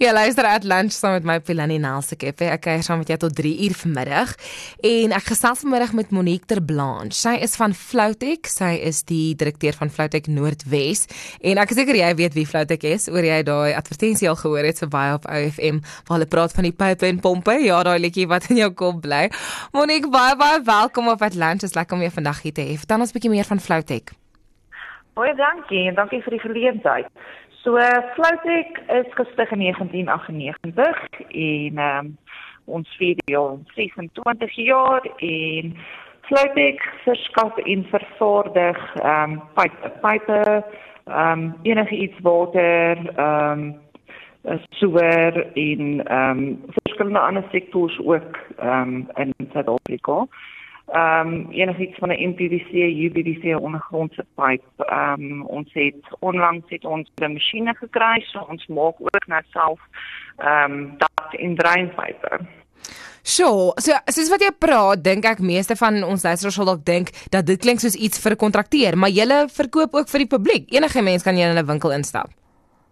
Ja, luister at lunch saam met my Pilani Nelseke. Ek kuier saam met jou tot 3 uur vanmiddag en ek gesels vanmiddag met Monique Ter Blanche. Sy is van Floutech. Sy is die direkteur van Floutech Noordwes en ek is seker jy weet wie Floutech is. Oor jy daai advertensie al gehoor het vir baie op OFM waar hulle praat van die pype en pompe. Ja, daai liedjie wat in jou kop bly. Monique, baie baie welkom op at lunch. Dit is lekker om jou vandag hier te hê. Vertel ons 'n bietjie meer van Floutech. Baie dankie en dankie vir die geleentheid. So Floutech is gestig in 1998 en um, ons vier al 26 jaar en Floutech verskaf en vervaardig ehm um, pipe pipe ehm um, enige iets water ehm um, sewer en ehm um, verskillende ander sektore ook ehm um, in Suid-Afrika. ehm um, enigiets van 'n MPVC, UPVC ondergrondse pyp. Ehm um, ons het onlangs het ons 'n masjiene gekry, so ons maak ook net self ehm um, dak en drainpype. Sjoe, so soos wat jy praat, dink ek meeste van ons luisteraars sal dalk dink dat dit klink soos iets vir 'n kontrakteur, maar jy verkoop ook vir die publiek. Enige mens kan jy in 'n winkel instap.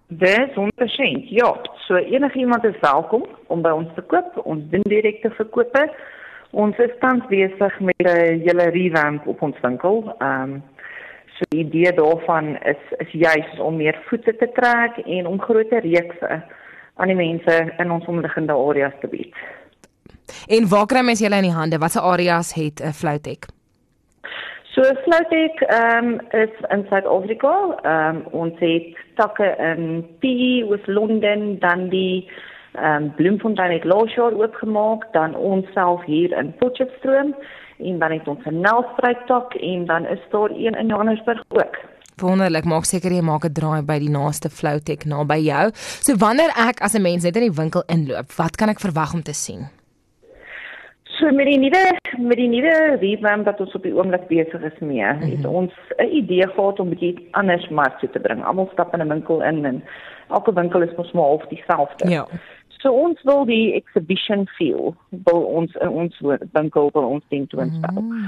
Dis 100%. Ja, so enige iemand is welkom om by ons te koop. Ons doen direkte verkope. Ons is tans besig met 'n hele revamp op ons winkel. Ehm um, so die idee daarvan is is juis om meer voete te trek en om groter reekse aan die mense in ons omliggende areas te bied. En waar kry mense julle in die hande? Watse areas het 'n uh, Floutech? So Floutech ehm um, is in Suid-Afrika. Ehm um, ons het takke in PE, West London, Dundee ehm um, Bloemfontein het laas jaar oopgemaak, dan ons self hier in Potchefstroom en dan het ons 'n Nelspruit tak en dan is daar een in Johannesburg ook. Wonderlik, maak seker jy maak 'n draai by die naaste Floutech naby jou. So wanneer ek as 'n mens net in die winkel inloop, wat kan ek verwag om te sien? So met die nuwe met die nuwe revamp wat ons op die oomblik besig is mee, mm -hmm. het ons 'n idee gehad om bietjie anders mark toe te bring. Almal stap in 'n winkel in en elke winkel is mos maar half dieselfde. Ja. So ons wil die exhibition feel, wil ons in ons winkel wil ons teen toonstel. Mm.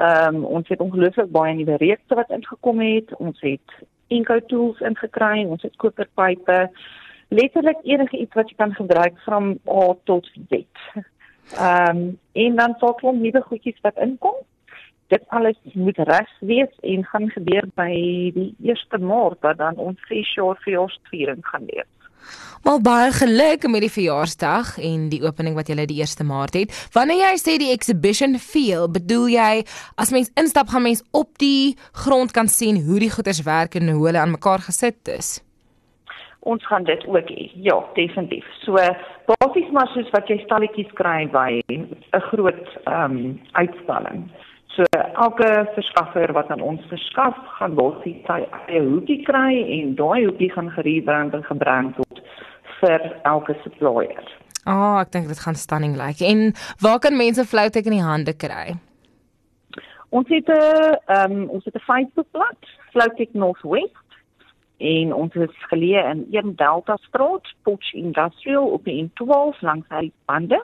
Ehm um, ons het ongelooflik baie nuwe reekse wat ingekom het. Ons het Inco tools ingekry, ons het koperpype. Letterlik enige iets wat jy kan gebruik van A tot Z. Ehm um, en dan sal klomp nuwe goedjies wat inkom. Dit alles moet reg wees en gaan gebeur by die 1 Maart wat dan ons fees jaar vir ons viering gaan wees. Maar baie geluk met die verjaarsdag en die opening wat julle die 1 Maart het. Wanneer jy sê die exhibition feel, bedoel jy as mens instap gaan mens op die grond kan sien hoe die goeders werk en hoe hulle aan mekaar gesit is. Ons gaan dit ook hê. Ja, definitief. So basies maar soos wat jy stalletjies kry by 'n groot ehm um, uitstalling. So elke verskaffer wat aan ons verskaf, gaan basies sy eie hoekie kry en daai hoekie gaan gerebrand en gebring word vir elke supplier. Ah, oh, ek dink dit gaan stunning lyk. Like. En waar kan mense Floutech in die hande kry? Ons het 'n um, ons het 'n Facebook bladsy, Floutech Northwest en ons is geleë in 1 Delta Straat, Potch Industrial op die N12 langs die bande.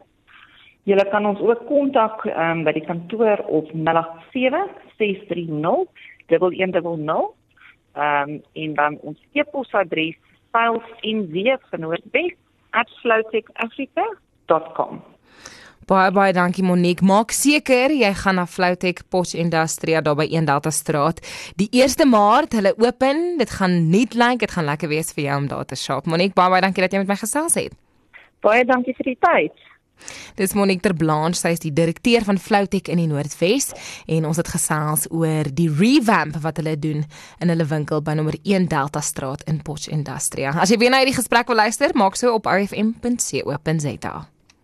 Jy kan ons ook kontak ehm um, by die kantoor op 087 630 1100. Ehm um, en dan ons e-posadres salesindie@floutechafrica.com. Baie baie dankie Monique. Maak seker jy gaan na Floutech Posh Industria daar by 1 Delta Straat. Die 1 Maart, hulle open. Dit gaan nie lyk, dit gaan lekker wees vir jou om daar te shop. Monique, baie baie dankie dat jy met my gesels het. Baie dankie vir die tyd. Dis Monique Ter Blanche, sy is die direkteur van Floutech in die Noordwes en ons het gesels oor die revamp wat hulle doen in hulle winkel by nommer 1 Delta Straat in Potch Industria. As jy weer na hierdie gesprek wil luister, maak so op rfm.co.za.